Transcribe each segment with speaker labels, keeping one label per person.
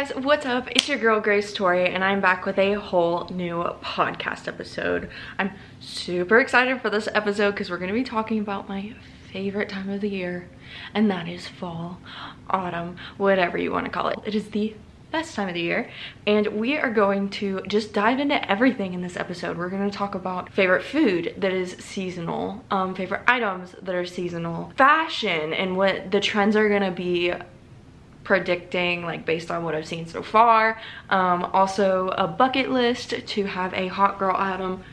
Speaker 1: guys, what's up? It's your girl Grace Torie and I'm back with a whole new podcast episode. I'm super excited for this episode because we're going to be talking about my favorite time of the year and that is fall, autumn, whatever you want to call it. It is the best time of the year and we are going to just dive into everything in this episode we're going to talk about favorite food that is seasonal um, favorite items that are seasonal fashion and what the trends are going to be predicting like based on what I've seen so far. Um, also a bucket list to have a hot girl autumn,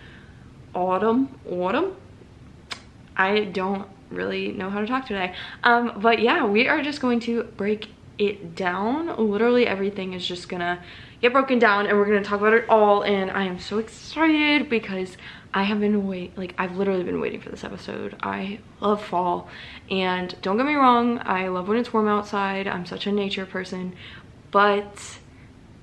Speaker 1: autumn, autumn? I don't really know how to talk today. Um, but yeah, we are just going to break it down. Literally everything is just gonna get broken down and we're gonna talk about it all and I am so excited because I have been wait like I've literally been waiting for this episode. I love fall and don't get me wrong, I love when it's warm outside. I'm such a nature person, but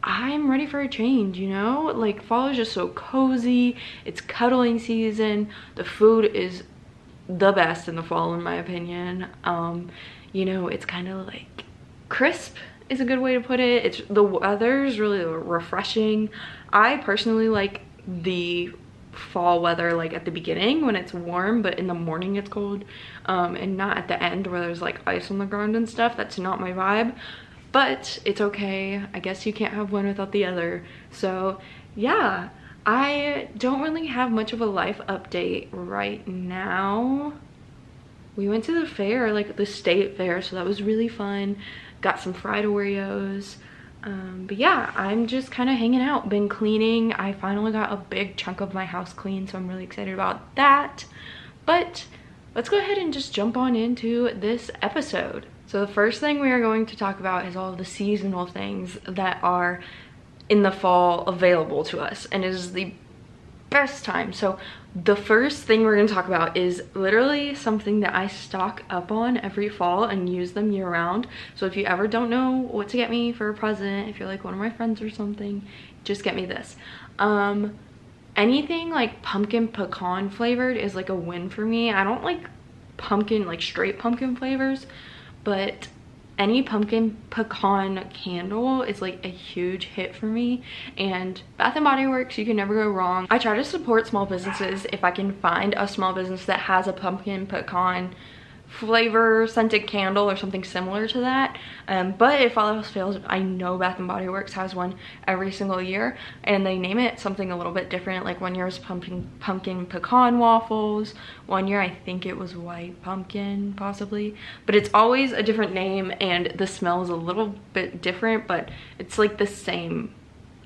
Speaker 1: I'm ready for a change, you know? Like fall is just so cozy. It's cuddling season. The food is the best in the fall in my opinion. Um, you know, it's kind of like crisp is a good way to put it. It's the weather's really refreshing. I personally like the fall weather like at the beginning when it's warm but in the morning it's cold um, and not at the end where there's like ice on the ground and stuff. That's not my vibe. But it's okay. I guess you can't have one without the other. So yeah. I don't really have much of a life update right now. We went to the fair like the state fair so that was really fun. Got some fried Oreos. Um, but yeah, I'm just kind of hanging out, been cleaning. I finally got a big chunk of my house clean, so I'm really excited about that. But let's go ahead and just jump on into this episode. So the first thing we are going to talk about is all the seasonal things that are in the fall available to us and is the best time. So the first thing we're going to talk about is literally something that I stock up on every fall and use them year round. So if you ever don't know what to get me for a present, if you're like one of my friends or something, just get me this. Um, anything like pumpkin pecan flavored is like a win for me. I don't like pumpkin, like straight pumpkin flavors, but any pumpkin pecan candle is like a huge hit for me. And Bath & Body Works you can never go wrong. I try to support small businesses if I can find a small business that has a pumpkin pecan flavor scented candle or something similar to that. Um, but if all else fails. I know bath and body works has one every single year and they name it something a little bit different. Like one year was pumpkin pumpkin pecan waffles. One year i think it was white pumpkin possibly. But it's always a different name and the smell is a little bit different but it's like the same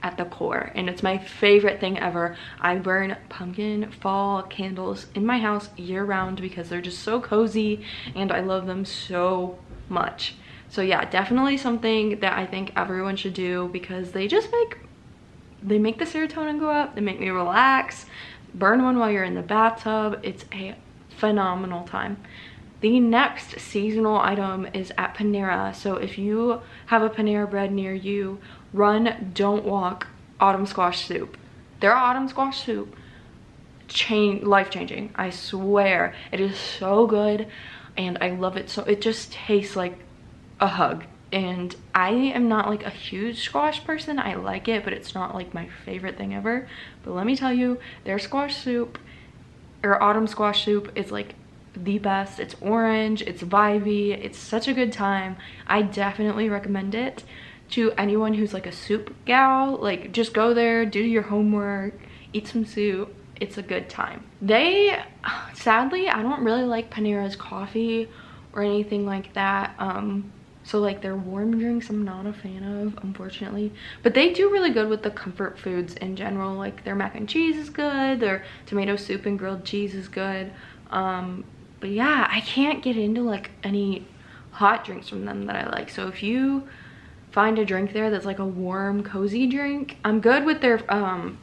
Speaker 1: at the core and it's my favorite thing ever. I burn pumpkin fall candles in my house year round because they're just so cozy and I love them so much. So yeah, definitely something that I think everyone should do because they just make, they make the serotonin go up, they make me relax, burn one while you're in the bathtub. It's a phenomenal time. The next seasonal item is at Panera. So if you have a Panera bread near you run don't walk autumn squash soup. Their autumn squash soup change life changing i swear. It is so good and i love it so it just tastes like a hug. And i am not like a huge squash person i like it but it's not like my favorite thing ever. But let me tell you their squash soup or autumn squash soup is like the best. It's orange it's vibey it's such a good time. I definitely recommend it to anyone who's like a soup gal like just go there do your homework eat some soup. It's a good time. They sadly i don't really like panera's coffee or anything like that um so like their warm drinks i'm not a fan of unfortunately. But they do really good with the comfort foods in general like their mac and cheese is good their tomato soup and grilled cheese is good. Um but yeah i can't get into like any hot drinks from them that i like. So if you find a drink there that's like a warm cozy drink i'm good with their um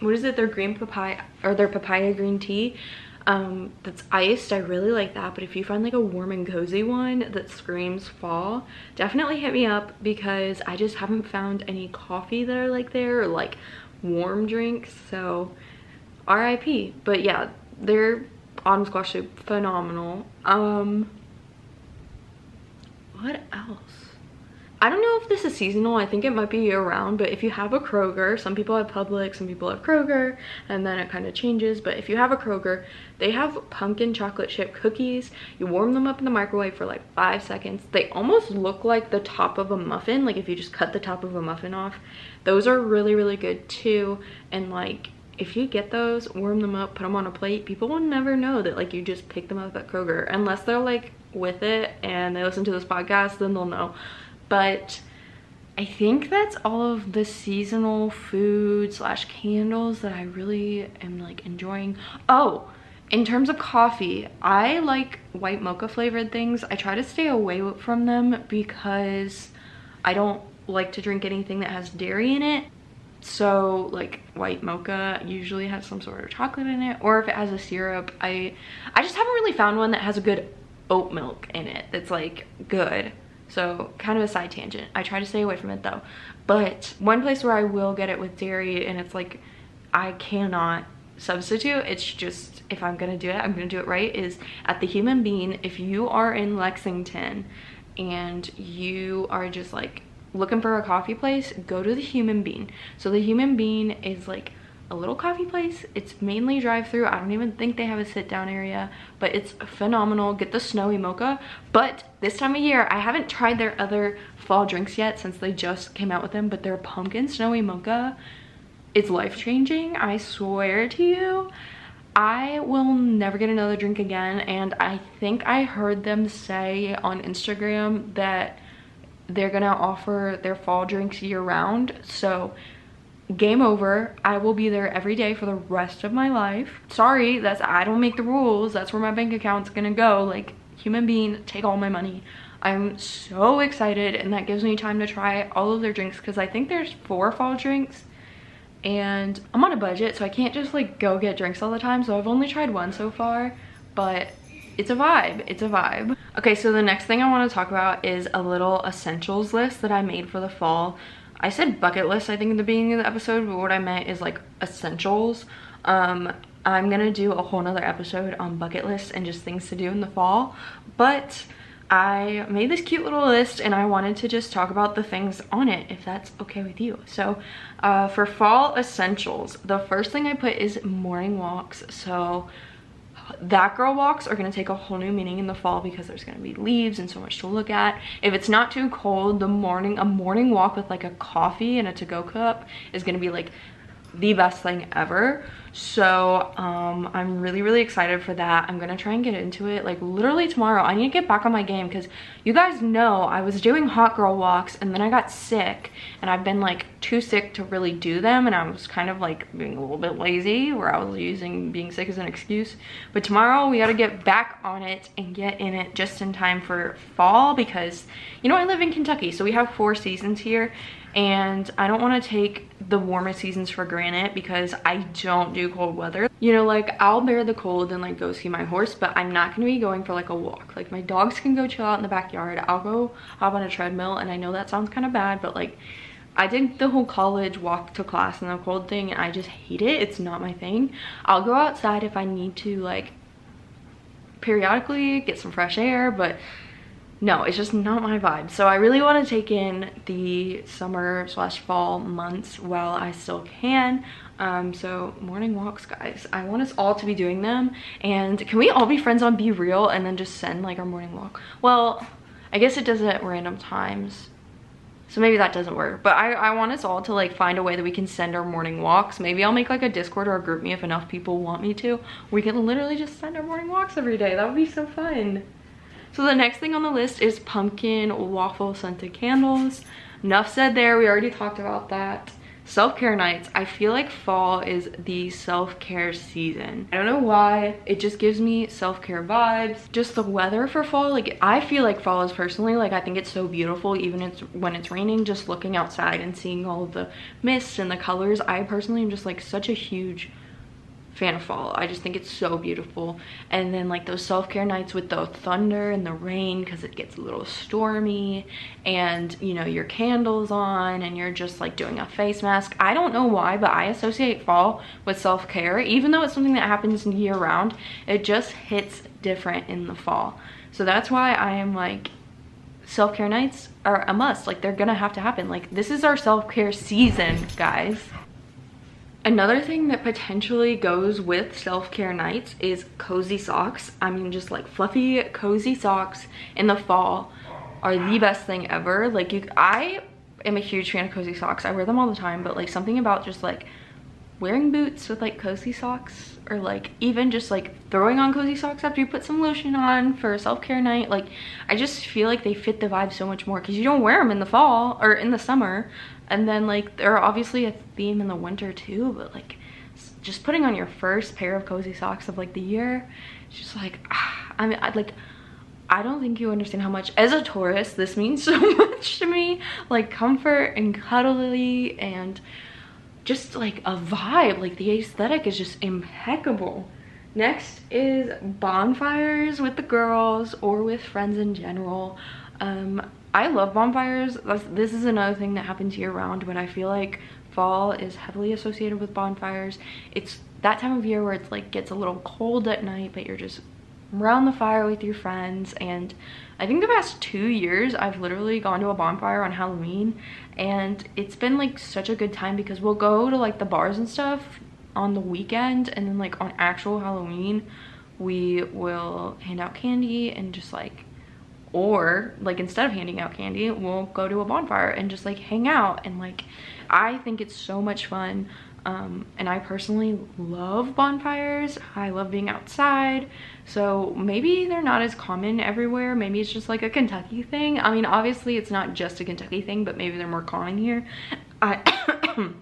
Speaker 1: what is it their green papaya or their papaya green tea um that's iced i really like that but if you find like a warm and cozy one that screams fall definitely hit me up because i just haven't found any coffee that are like there or like warm drinks so rip but yeah their autumn squash soup phenomenal. Um what else I don't know if this is seasonal. I think it might be year round, but if you have a Kroger, some people have Publix, some people have Kroger, and then it kind of changes. But if you have a Kroger, they have pumpkin chocolate chip cookies. You warm them up in the microwave for like five seconds. They almost look like the top of a muffin, like if you just cut the top of a muffin off. Those are really, really good too. And like, if you get those, warm them up, put them on a plate, people will never know that like you just picked them up at Kroger. Unless they're like with it and they listen to this podcast, then they'll know. But I think that's all of the seasonal food slash candles that I really am like enjoying. Oh, in terms of coffee, I like white mocha flavored things. I try to stay away from them because I don't like to drink anything that has dairy in it. So like white mocha usually has some sort of chocolate in it or if it has a syrup, I I just haven't really found one that has a good oat milk in it that's like good. So kind of a side tangent. I try to stay away from it though. But one place where I will get it with dairy and it's like I cannot substitute it's just if i'm gonna do it i'm gonna do it right is at the human bean if you are in lexington and you are just like looking for a coffee place, go to the Human Bean. So the Human Bean is like a little coffee place. It's mainly drive through. I don't even think they have a sit down area, but it's phenomenal. Get the snowy mocha. But this time of year, I haven't tried their other fall drinks yet since they just came out with them, but their pumpkin snowy mocha, it's life changing. I swear to you. I will never get another drink again and I think I heard them say on Instagram that they're gonna offer their fall drinks year round so game over. I will be there every day for the rest of my life. Sorry that's i don't make the rules. That's where my bank account's gonna go. Like Human Bean take all my money. I'm so excited and that gives me time to try all of their drinks because i think there's four fall drinks and i'm on a budget so i can't just like go get drinks all the time so i've only tried one so far but it's a vibe. It's a vibe. Okay so the next thing i want to talk about is a little essentials list that i made for the fall i said bucket list i think in the beginning of the episode but what i meant is like essentials um i'm gonna do a whole nother episode on bucket lists and just things to do in the fall but I made this cute little list and I wanted to just talk about the things on it if that's okay with you. So uh, for fall essentials, the first thing I put is morning walks. So that girl walks are going to take a whole new meaning in the fall because there's going to be leaves and so much to look at. If it's not too cold, the morning, a morning walk with like a coffee and a to-go cup is going to be like the best thing ever so um, i'm really really excited for that. I'm gonna try and get into it like literally tomorrow. I need to get back on my game because you guys know i was doing hot girl walks and then i got sick and i've been like too sick to really do them and i was kind of like being a little bit lazy where i was using being sick as an excuse. But tomorrow we got to get back on it and get in it just in time for fall because you know i live in kentucky so we have four seasons here and I don't want to take the warmest seasons for granted because I don't do cold weather. You know, like I'll bear the cold and like go see my horse, but I'm not to be going for like a walk. Like my dogs can go chill out in the backyard. I'll go hop on a treadmill and I know that sounds kind of bad, but like I did the whole college walk to class in the cold thing and I just hate it. It's not my thing. I'll go outside if I need to like periodically get some fresh air, but no, it's just not my vibe. So I really want to take in the summer slash fall months while I still can. Um, so morning walks, guys. I want us all to be doing them. And can we all be friends on BeReal and then just send like our morning walk? Well, I guess it does it at random times. So maybe that doesn't work. But I, I want us all to like find a way that we can send our morning walks. Maybe I'll make like a Discord or a GroupMe if enough people want me to. We can literally just send our morning walks every day. That would be so fun. So the next thing on the list is pumpkin waffle scented candles. Enough said there, we already talked about that. Self-care nights. I feel like fall is the self-care season. I don't know why, it just gives me self-care vibes. Just the weather for fall, like I feel like fall is personally, like I think it's so beautiful even it's, when it's raining, just looking outside and seeing all the mists and the colors. I personally am just like such a huge fan of fall. I just think it's so beautiful. And then like those self-care nights with the thunder and the rain because it gets a little stormy and you know your candles on and you're just like doing a face mask. I don't know why but I associate fall with self-care even though it's something that happens year round. It just hits different in the fall. So that's why I am like self-care nights are a must. Like they're gonna have to happen. Like this is our self-care season, guys. Another thing that potentially goes with self-care nights is cozy socks. I mean, just like fluffy, cozy socks in the fall are the best thing ever. Like you, I am a huge fan of cozy socks. I wear them all the time, but like something about just like wearing boots with like cozy socks or like even just like throwing on cozy socks after you put some lotion on for a self-care night like i just feel like they fit the vibe so much more because you don't wear them in the fall or in the summer and then like they're obviously a theme in the winter too but like just putting on your first pair of cozy socks of like the year it's just like ah, i mean i like I don't think you understand how much, as a Taurus, this means so much to me. Like comfort and cuddly and just like a vibe. Like the aesthetic is just impeccable. Next is bonfires with the girls or with friends in general. Um, I love bonfires. This is another thing that happens year round, but I feel like fall is heavily associated with bonfires. It's that time of year where it's like gets a little cold at night, but you're just around the fire with your friends. And I think the past two years, I've literally gone to a bonfire on Halloween and it's been like such a good time because we'll go to like the bars and stuff on the weekend and then like on actual Halloween, we will hand out candy and just like or like instead of handing out candy we'll go to a bonfire and just like hang out. And like i think it's so much fun um, and i personally love bonfires. I love being outside. So maybe they're not as common everywhere. Maybe it's just like a kentucky thing. I mean obviously it's not just a kentucky thing but maybe they're more common here. I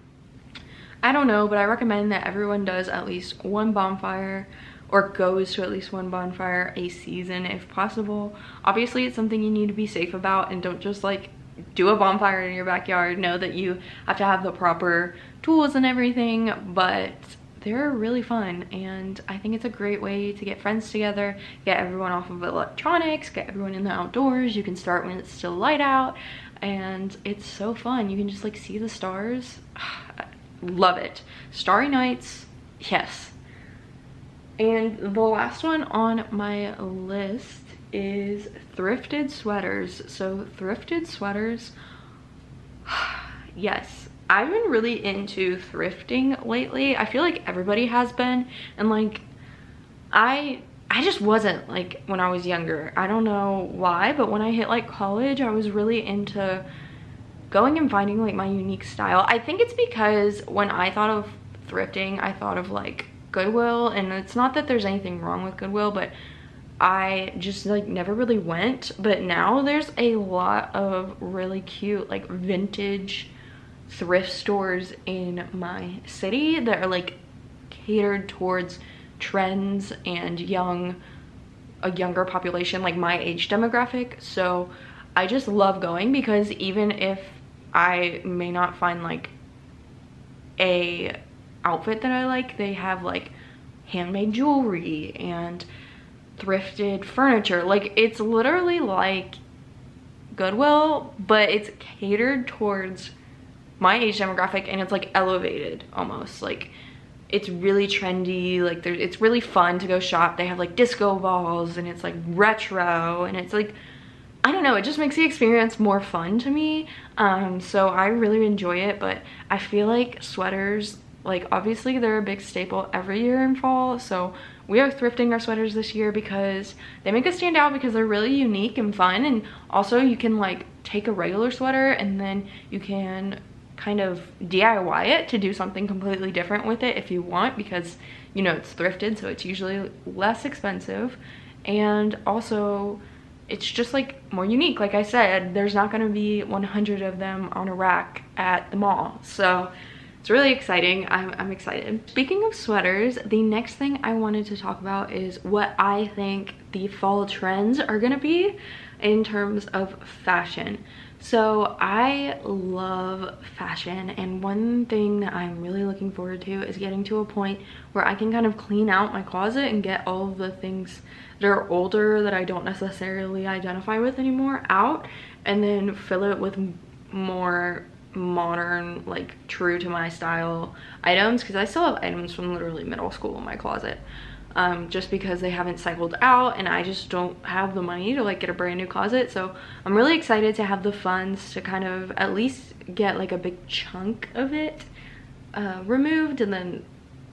Speaker 1: i don't know but i recommend that everyone does at least one bonfire or goes to at least one bonfire a season if possible. Obviously, it's something you need to be safe about and don't just like do a bonfire in your backyard. Know that you have to have the proper tools and everything, but they're really fun and I think it's a great way to get friends together, get everyone off of electronics, get everyone in the outdoors. You can start when it's still light out and it's so fun. You can just like see the stars. Love it. Starry nights, yes, and the last one on my list is thrifted sweaters. So thrifted sweaters, yes, I've been really into thrifting lately. I feel like everybody has been and like I I just wasn't like when I was younger. I don't know why, but when I hit like college, I was really into going and finding like my unique style. I think it's because when I thought of thrifting, I thought of like Goodwill and it's not that there's anything wrong with Goodwill but I just like never really went but now there's a lot of really cute like vintage thrift stores in my city that are like catered towards trends and young a younger population like my age demographic so I just love going because even if I may not find like a outfit that I like. They have like handmade jewelry and thrifted furniture. Like it's literally like Goodwill, but it's catered towards my age demographic and it's like elevated almost. Like it's really trendy, like it's really fun to go shop. They have like disco balls and it's like retro and it's like I don't know, it just makes the experience more fun to me. Um, so I really enjoy it, but I feel like sweaters like obviously they're a big staple every year in fall so we are thrifting our sweaters this year because they make us stand out because they're really unique and fun. And also you can like take a regular sweater and then you can kind of DIY it to do something completely different with it if you want because you know it's thrifted so it's usually less expensive. And also it's just like more unique. Like I said there's not going to be 100 of them on a rack at the mall. So it's really exciting. I'm, I'm excited. Speaking of sweaters, the next thing I wanted to talk about is what I think the fall trends are gonna be in terms of fashion. So I love fashion and one thing that I'm really looking forward to is getting to a point where I can kind of clean out my closet and get all the things that are older that I don't necessarily identify with anymore out and then fill it with more modern like true to my style items because I still have items from literally middle school in my closet um, just because they haven't cycled out and I just don't have the money to like get a brand new closet. So I'm really excited to have the funds to kind of at least get like a big chunk of it uh, removed and then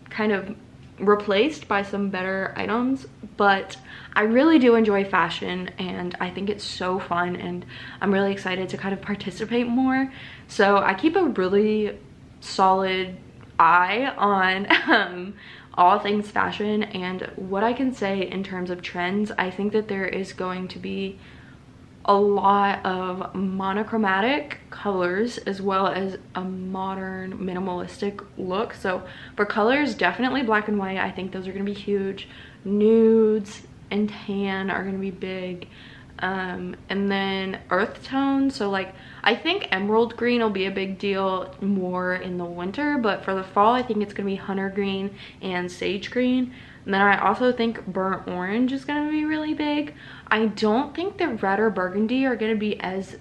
Speaker 1: kind of replaced by some better items but I really do enjoy fashion and I think it's so fun and I'm really excited to kind of participate more. So I keep a really solid eye on um, all things fashion and what I can say in terms of trends I think that there is going to be a lot of monochromatic colors as well as a modern minimalistic look. So for colors definitely black and white. I think those are going to be huge. Nudes and tan are going to be big. Um, and then earth tones so like i think emerald green will be a big deal more in the winter but for the fall i think it's going to be hunter green and sage green and then I also think burnt orange is going to be really big. I don't think the red or burgundy are going to be as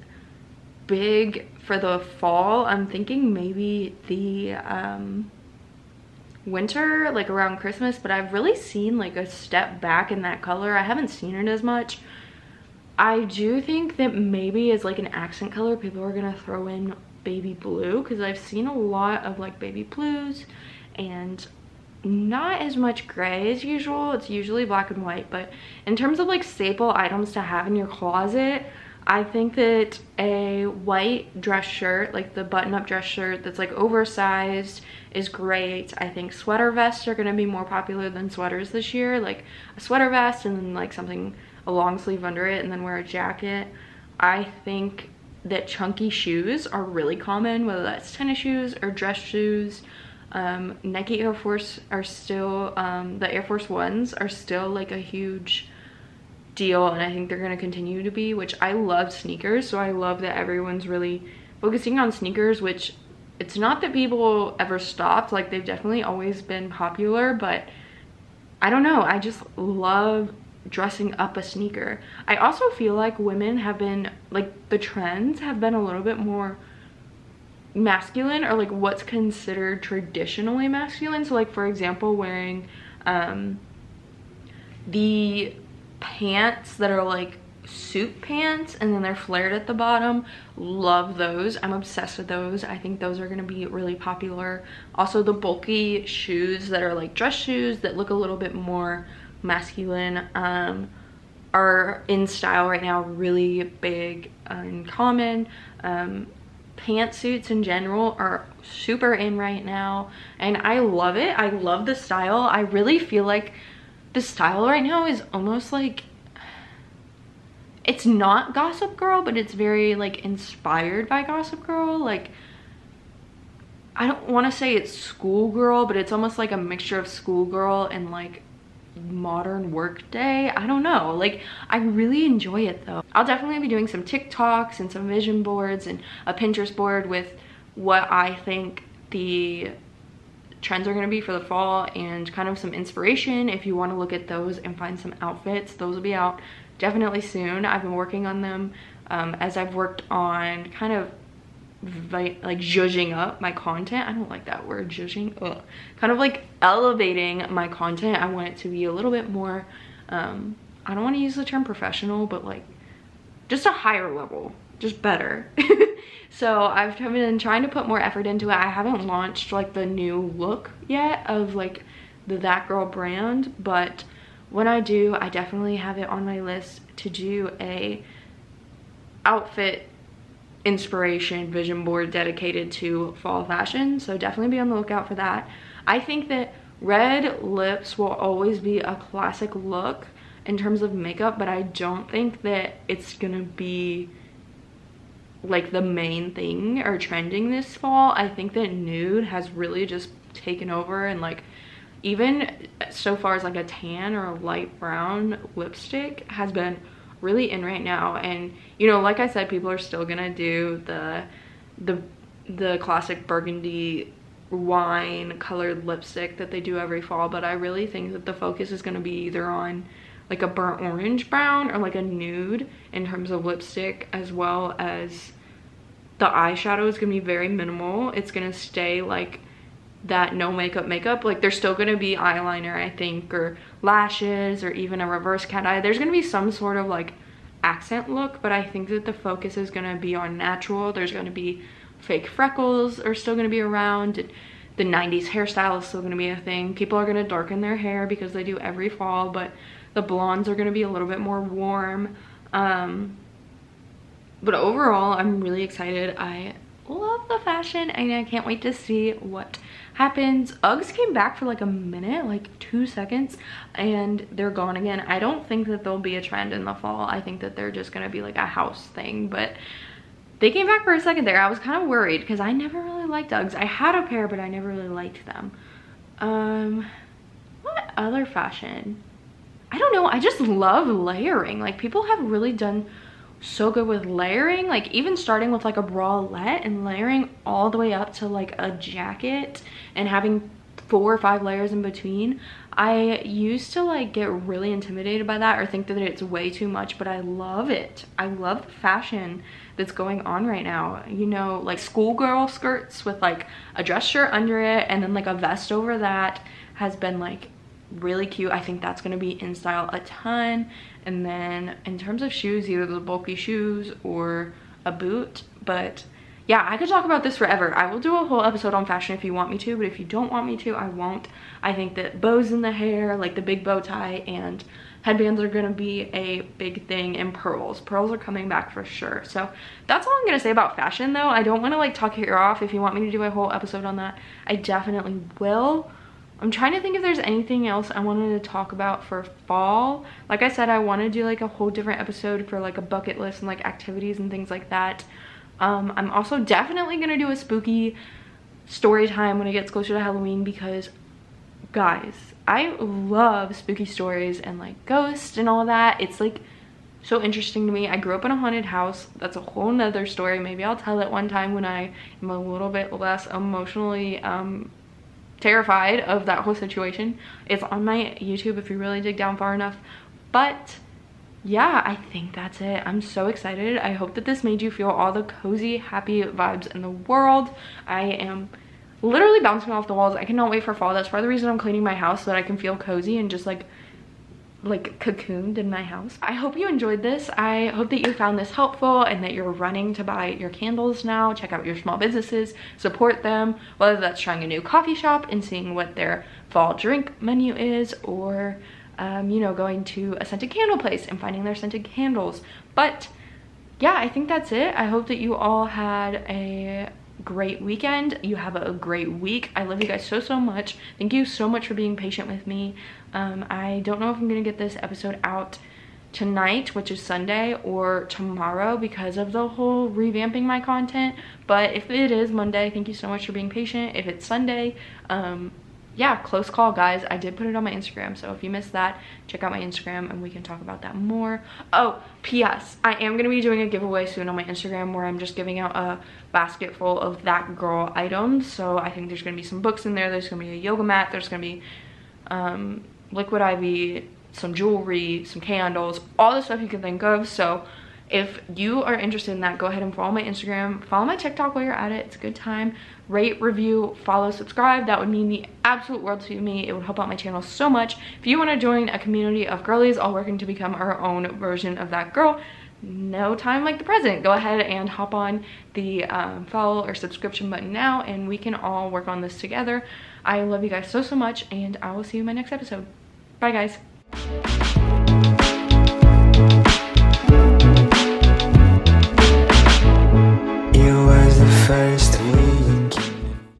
Speaker 1: big for the fall. I'm thinking maybe the um, winter, like around Christmas, but I've really seen like a step back in that color. I haven't seen it as much. I do think that maybe as like an accent color, people are going to throw in baby blue because I've seen a lot of like baby blues and not as much gray as usual. It's usually black and white but in terms of like staple items to have in your closet I think that a white dress shirt like the button-up dress shirt that's like oversized is great. I think sweater vests are to be more popular than sweaters this year like a sweater vest and then like something a long sleeve under it and then wear a jacket. I think that chunky shoes are really common whether that's tennis shoes or dress shoes um, Nike Air Force are still, um, the Air Force Ones are still like a huge deal and I think they're going to continue to be, which I love sneakers. So I love that everyone's really focusing on sneakers, which it's not that people ever stopped. Like they've definitely always been popular, but I don't know. I just love dressing up a sneaker. I also feel like women have been, like the trends have been a little bit more masculine or like what's considered traditionally masculine. So like for example wearing um the pants that are like suit pants and then they're flared at the bottom. Love those. I'm obsessed with those. I think those are going to be really popular. Also the bulky shoes that are like dress shoes that look a little bit more masculine um are in style right now really big and common. Um pantsuits in general are super in right now and I love it. I love the style. I really feel like the style right now is almost like it's not Gossip Girl, but it's very like inspired by Gossip Girl. Like I don't want to say it's schoolgirl, but it's almost like a mixture of schoolgirl and like modern work day. I don't know. Like, I really enjoy it though. I'll definitely be doing some TikToks and some vision boards and a Pinterest board with what I think the trends are going to be for the fall and kind of some inspiration if you want to look at those and find some outfits. Those will be out definitely soon. I've been working on them um, as I've worked on kind of like judging up my content. I don't like that word judging Ugh. kind of like elevating my content. I want it to be a little bit more um i don't want to use the term professional but like just a higher level just better. So i've been trying to put more effort into it. I haven't launched like the new look yet of like the that girl brand but when i do i definitely have it on my list to do a outfit inspiration vision board dedicated to fall fashion. So definitely be on the lookout for that. I think that red lips will always be a classic look in terms of makeup but i don't think that it's gonna be like the main thing or trending this fall. I think that nude has really just taken over and like even so far as like a tan or a light brown lipstick has been really in right now. And you know like i said people are still gonna do the the the classic burgundy wine colored lipstick that they do every fall but i really think that the focus is going to be either on like a burnt orange brown or like a nude in terms of lipstick as well as the eyeshadow is going to be very minimal. It's going to stay like that no makeup makeup. Like there's still gonna be eyeliner, I think, or lashes, or even a reverse cat eye. There's gonna be some sort of like accent look, but I think that the focus is gonna be on natural. There's gonna be fake freckles are still gonna be around. The 90s hairstyle is still gonna be a thing. People are gonna darken their hair because they do every fall, but the blondes are gonna be a little bit more warm. Um, but overall, I'm really excited. I love the fashion and I can't wait to see what happens. Uggs came back for like a minute, like two seconds, and they're gone again. I don't think that there'll be a trend in the fall. I think that they're just gonna be like a house thing, but they came back for a second there. I was kind of worried because I never really liked Uggs. I had a pair, but I never really liked them. Um, what other fashion? I don't know. I just love layering. Like people have really done so good with layering like even starting with like a bralette and layering all the way up to like a jacket and having four or five layers in between. I used to like get really intimidated by that or think that it's way too much but i love it. I love the fashion that's going on right now. You know like schoolgirl skirts with like a dress shirt under it and then like a vest over that has been like really cute. I think that's going to be in style a ton. And then in terms of shoes either the bulky shoes or a boot. But yeah i could talk about this forever. I will do a whole episode on fashion if you want me to but if you don't want me to i won't. I think that bows in the hair like the big bow tie and headbands are gonna be a big thing and pearls. Pearls are coming back for sure. So that's all i'm gonna say about fashion though. I don't want to like talk your ear off. If you want me to do a whole episode on that i definitely will I'm trying to think if there's anything else I wanted to talk about for fall. Like I said, I want to do like a whole different episode for like a bucket list and like activities and things like that. Um, I'm also definitely going to do a spooky story time when it gets closer to Halloween because guys, I love spooky stories and like ghosts and all that. It's like so interesting to me. I grew up in a haunted house. That's a whole nother story. Maybe I'll tell it one time when I am a little bit less emotionally um, terrified of that whole situation. It's on my YouTube if you really dig down far enough. But yeah, I think that's it. I'm so excited. I hope that this made you feel all the cozy, happy vibes in the world. I am literally bouncing off the walls. I cannot wait for fall. That's part of the reason I'm cleaning my house so that I can feel cozy and just like like cocooned in my house. I hope you enjoyed this. I hope that you found this helpful and that you're running to buy your candles now. Check out your small businesses, support them, whether that's trying a new coffee shop and seeing what their fall drink menu is or, um, you know, going to a scented candle place and finding their scented candles. But yeah, I think that's it. I hope that you all had a great weekend. You have a great week. I love you guys so, so much. Thank you so much for being patient with me. Um, I don't know if I'm going to get this episode out tonight, which is Sunday, or tomorrow because of the whole revamping my content. But if it is Monday, thank you so much for being patient. If it's Sunday, um, yeah, close call, guys. I did put it on my Instagram, so if you missed that, check out my Instagram and we can talk about that more. Oh, P.S. I am going to be doing a giveaway soon on my Instagram where I'm just giving out a basket full of That Girl items. So I think there's going to be some books in there. There's going to be a yoga mat. There's going to be um, liquid IV, some jewelry, some candles, all the stuff you can think of. So if you are interested in that, go ahead and follow my Instagram. Follow my TikTok while you're at it. It's a good time. Rate, review, follow, subscribe. That would mean the absolute world to me. It would help out my channel so much. If you want to join a community of girlies all working to become our own version of that girl, no time like the present. Go ahead and hop on the um, follow or subscription button now and we can all work on this together. I love you guys so, so much and I will see you in my next episode. Bye guys.